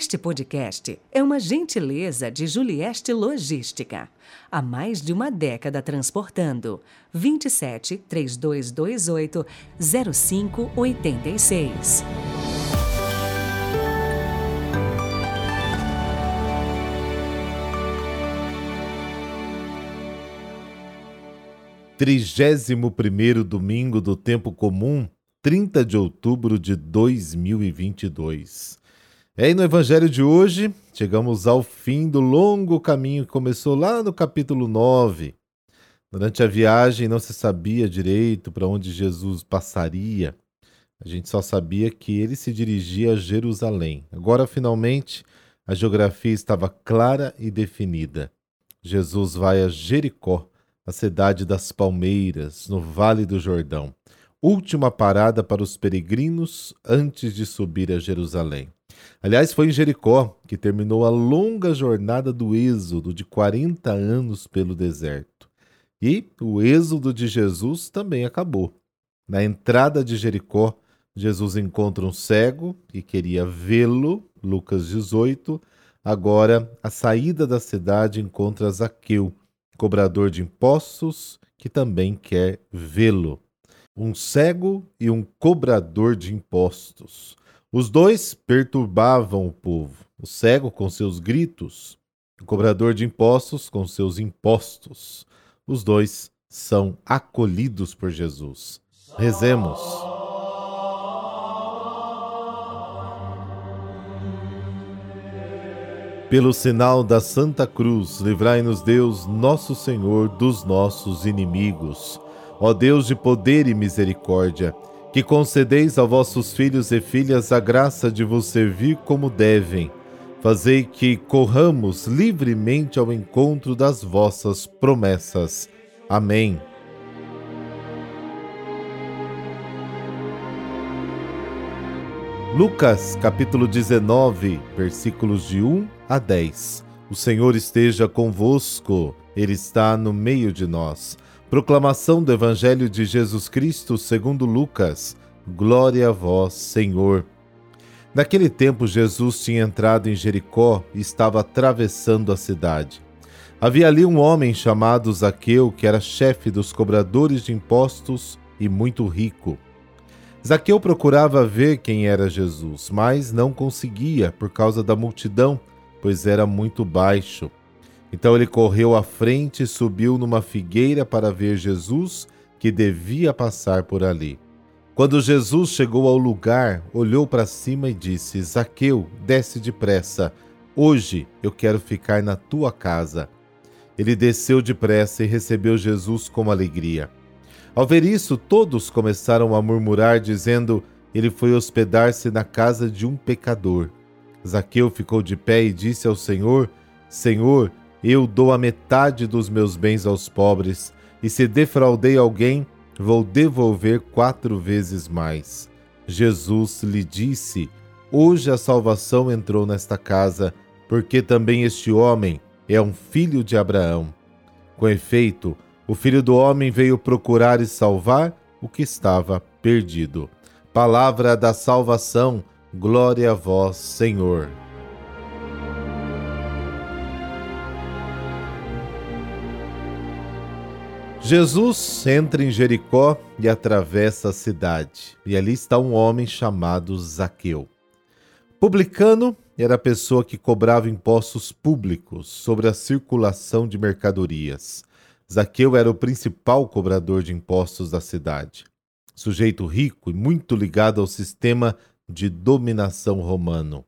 Este podcast é uma gentileza de Julieste Logística. Há mais de uma década transportando. 27 3228 0586. Trigésimo primeiro domingo do tempo comum, 30 de outubro de 2022. É, e no evangelho de hoje, chegamos ao fim do longo caminho que começou lá no capítulo 9. Durante a viagem não se sabia direito para onde Jesus passaria. A gente só sabia que ele se dirigia a Jerusalém. Agora, finalmente, a geografia estava clara e definida. Jesus vai a Jericó, a cidade das palmeiras, no Vale do Jordão. Última parada para os peregrinos antes de subir a Jerusalém. Aliás, foi em Jericó que terminou a longa jornada do êxodo de 40 anos pelo deserto. E o êxodo de Jesus também acabou. Na entrada de Jericó, Jesus encontra um cego e queria vê-lo, Lucas 18. Agora, a saída da cidade encontra Zaqueu, cobrador de impostos, que também quer vê-lo. Um cego e um cobrador de impostos. Os dois perturbavam o povo, o cego com seus gritos, o cobrador de impostos com seus impostos. Os dois são acolhidos por Jesus. Rezemos. Pelo sinal da Santa Cruz, livrai-nos Deus, nosso Senhor, dos nossos inimigos. Ó Deus de poder e misericórdia, que concedeis a vossos filhos e filhas a graça de vos servir como devem. Fazei que corramos livremente ao encontro das vossas promessas. Amém. Lucas capítulo 19, versículos de 1 a 10. O Senhor esteja convosco, Ele está no meio de nós. Proclamação do Evangelho de Jesus Cristo segundo Lucas. Glória a vós, Senhor. Naquele tempo, Jesus tinha entrado em Jericó e estava atravessando a cidade. Havia ali um homem chamado Zaqueu, que era chefe dos cobradores de impostos e muito rico. Zaqueu procurava ver quem era Jesus, mas não conseguia por causa da multidão, pois era muito baixo. Então ele correu à frente e subiu numa figueira para ver Jesus, que devia passar por ali. Quando Jesus chegou ao lugar, olhou para cima e disse: Zaqueu, desce depressa. Hoje eu quero ficar na tua casa. Ele desceu depressa e recebeu Jesus com alegria. Ao ver isso, todos começaram a murmurar, dizendo: Ele foi hospedar-se na casa de um pecador. Zaqueu ficou de pé e disse ao Senhor: Senhor, eu dou a metade dos meus bens aos pobres, e se defraudei alguém, vou devolver quatro vezes mais. Jesus lhe disse: Hoje a salvação entrou nesta casa, porque também este homem é um filho de Abraão. Com efeito, o filho do homem veio procurar e salvar o que estava perdido. Palavra da salvação, glória a vós, Senhor. Jesus entra em Jericó e atravessa a cidade, e ali está um homem chamado Zaqueu. Publicano era a pessoa que cobrava impostos públicos sobre a circulação de mercadorias. Zaqueu era o principal cobrador de impostos da cidade. Sujeito rico e muito ligado ao sistema de dominação romano.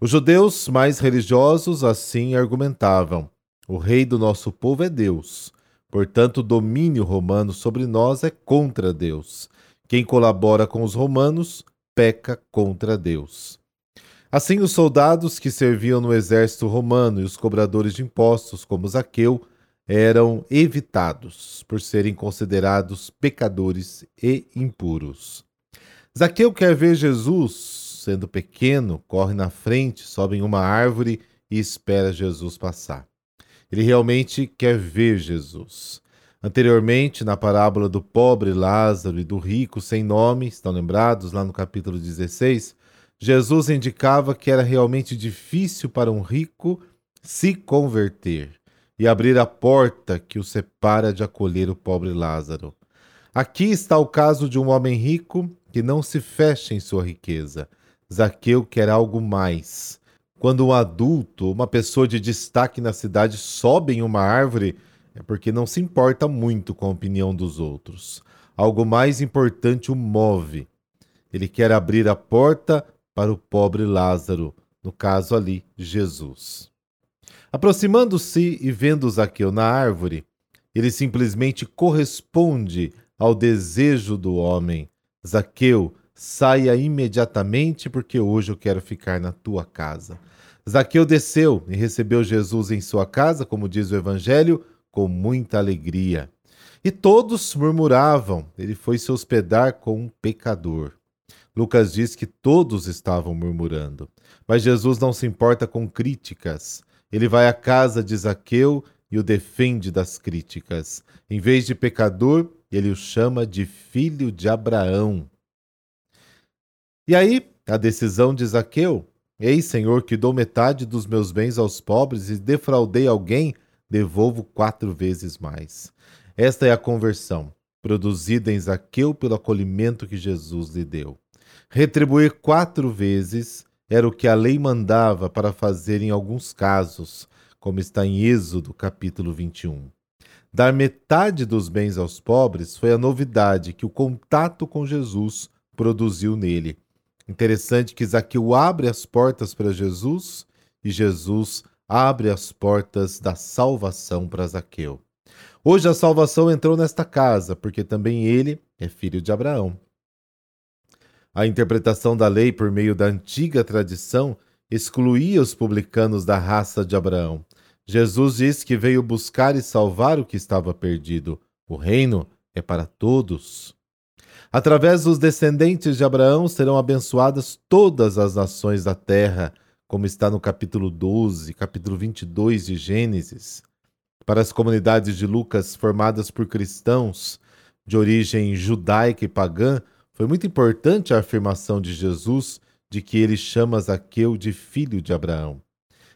Os judeus mais religiosos assim argumentavam: o rei do nosso povo é Deus Portanto, o domínio romano sobre nós é contra Deus. Quem colabora com os romanos peca contra Deus. Assim, os soldados que serviam no exército romano e os cobradores de impostos, como Zaqueu, eram evitados por serem considerados pecadores e impuros. Zaqueu quer ver Jesus, sendo pequeno, corre na frente, sobe em uma árvore e espera Jesus passar. Ele realmente quer ver Jesus. Anteriormente, na parábola do pobre Lázaro e do rico sem nome, estão lembrados lá no capítulo 16? Jesus indicava que era realmente difícil para um rico se converter e abrir a porta que o separa de acolher o pobre Lázaro. Aqui está o caso de um homem rico que não se fecha em sua riqueza. Zaqueu quer algo mais. Quando um adulto, uma pessoa de destaque na cidade, sobe em uma árvore, é porque não se importa muito com a opinião dos outros. Algo mais importante o move. Ele quer abrir a porta para o pobre Lázaro, no caso ali, Jesus. Aproximando-se e vendo Zaqueu na árvore, ele simplesmente corresponde ao desejo do homem. Zaqueu, saia imediatamente, porque hoje eu quero ficar na tua casa. Zaqueu desceu e recebeu Jesus em sua casa, como diz o Evangelho, com muita alegria. E todos murmuravam: ele foi se hospedar com um pecador. Lucas diz que todos estavam murmurando. Mas Jesus não se importa com críticas. Ele vai à casa de Zaqueu e o defende das críticas. Em vez de pecador, ele o chama de filho de Abraão. E aí, a decisão de Zaqueu: Ei, Senhor, que dou metade dos meus bens aos pobres e defraudei alguém, devolvo quatro vezes mais. Esta é a conversão, produzida em Zaqueu pelo acolhimento que Jesus lhe deu. Retribuir quatro vezes era o que a lei mandava para fazer em alguns casos, como está em Êxodo capítulo 21. Dar metade dos bens aos pobres foi a novidade que o contato com Jesus produziu nele. Interessante que Zaqueu abre as portas para Jesus e Jesus abre as portas da salvação para Zaqueu. Hoje a salvação entrou nesta casa, porque também ele é filho de Abraão. A interpretação da lei por meio da antiga tradição excluía os publicanos da raça de Abraão. Jesus diz que veio buscar e salvar o que estava perdido. O reino é para todos. Através dos descendentes de Abraão serão abençoadas todas as nações da terra, como está no capítulo 12, capítulo 22 de Gênesis. Para as comunidades de Lucas formadas por cristãos de origem judaica e pagã, foi muito importante a afirmação de Jesus de que ele chama Zaqueu de filho de Abraão.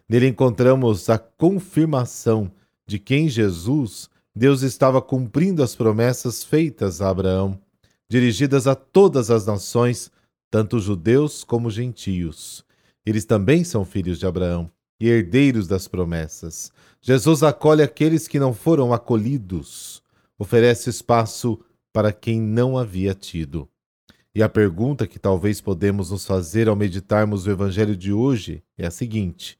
Nele encontramos a confirmação de que em Jesus Deus estava cumprindo as promessas feitas a Abraão, dirigidas a todas as nações, tanto judeus como gentios. Eles também são filhos de Abraão e herdeiros das promessas. Jesus acolhe aqueles que não foram acolhidos, oferece espaço para quem não havia tido. E a pergunta que talvez podemos nos fazer ao meditarmos o evangelho de hoje é a seguinte: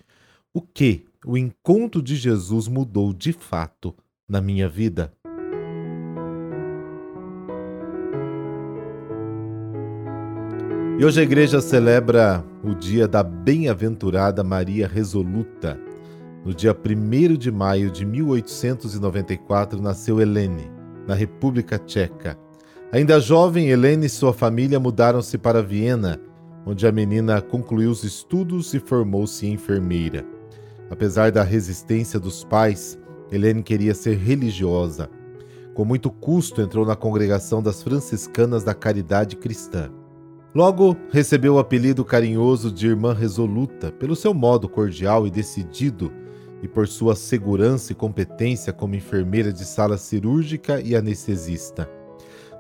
o que o encontro de Jesus mudou de fato na minha vida? E hoje a igreja celebra o dia da bem-aventurada Maria Resoluta. No dia 1 de maio de 1894 nasceu Helene, na República Tcheca Ainda jovem, Helene e sua família mudaram-se para Viena, onde a menina concluiu os estudos e formou-se enfermeira. Apesar da resistência dos pais, Helene queria ser religiosa. Com muito custo, entrou na congregação das franciscanas da Caridade Cristã. Logo, recebeu o apelido carinhoso de Irmã Resoluta pelo seu modo cordial e decidido e por sua segurança e competência como enfermeira de sala cirúrgica e anestesista.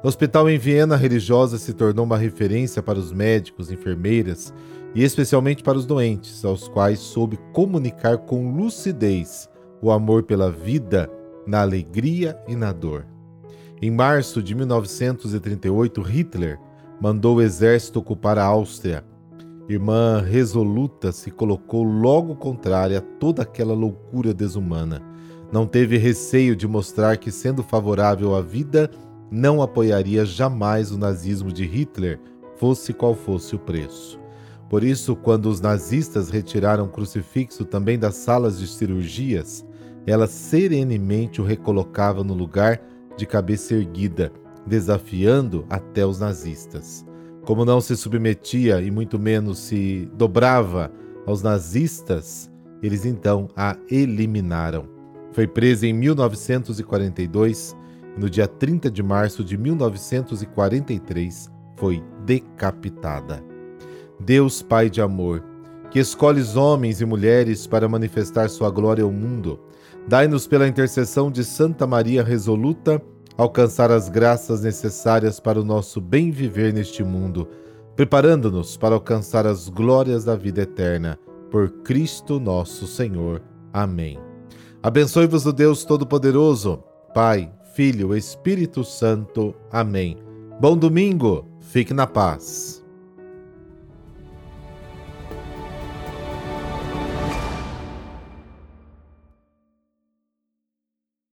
No hospital em Viena, a religiosa se tornou uma referência para os médicos, enfermeiras e especialmente para os doentes, aos quais soube comunicar com lucidez o amor pela vida, na alegria e na dor. Em março de 1938, Hitler mandou o exército ocupar a Áustria. Irmã resoluta se colocou logo contrária a toda aquela loucura desumana. Não teve receio de mostrar que, sendo favorável à vida, não apoiaria jamais o nazismo de Hitler, fosse qual fosse o preço. Por isso, quando os nazistas retiraram o crucifixo também das salas de cirurgias, ela serenemente o recolocava no lugar de cabeça erguida, desafiando até os nazistas. Como não se submetia e muito menos se dobrava aos nazistas, eles então a eliminaram. Foi presa em 1942 no dia 30 de março de 1943, foi decapitada. Deus Pai de amor, que escolhes homens e mulheres para manifestar sua glória ao mundo, dai-nos pela intercessão de Santa Maria Resoluta alcançar as graças necessárias para o nosso bem viver neste mundo, preparando-nos para alcançar as glórias da vida eterna. Por Cristo nosso Senhor. Amém. Abençoe-vos o Deus Todo-Poderoso, Pai, Filho, Espírito Santo. Amém. Bom domingo. Fique na paz.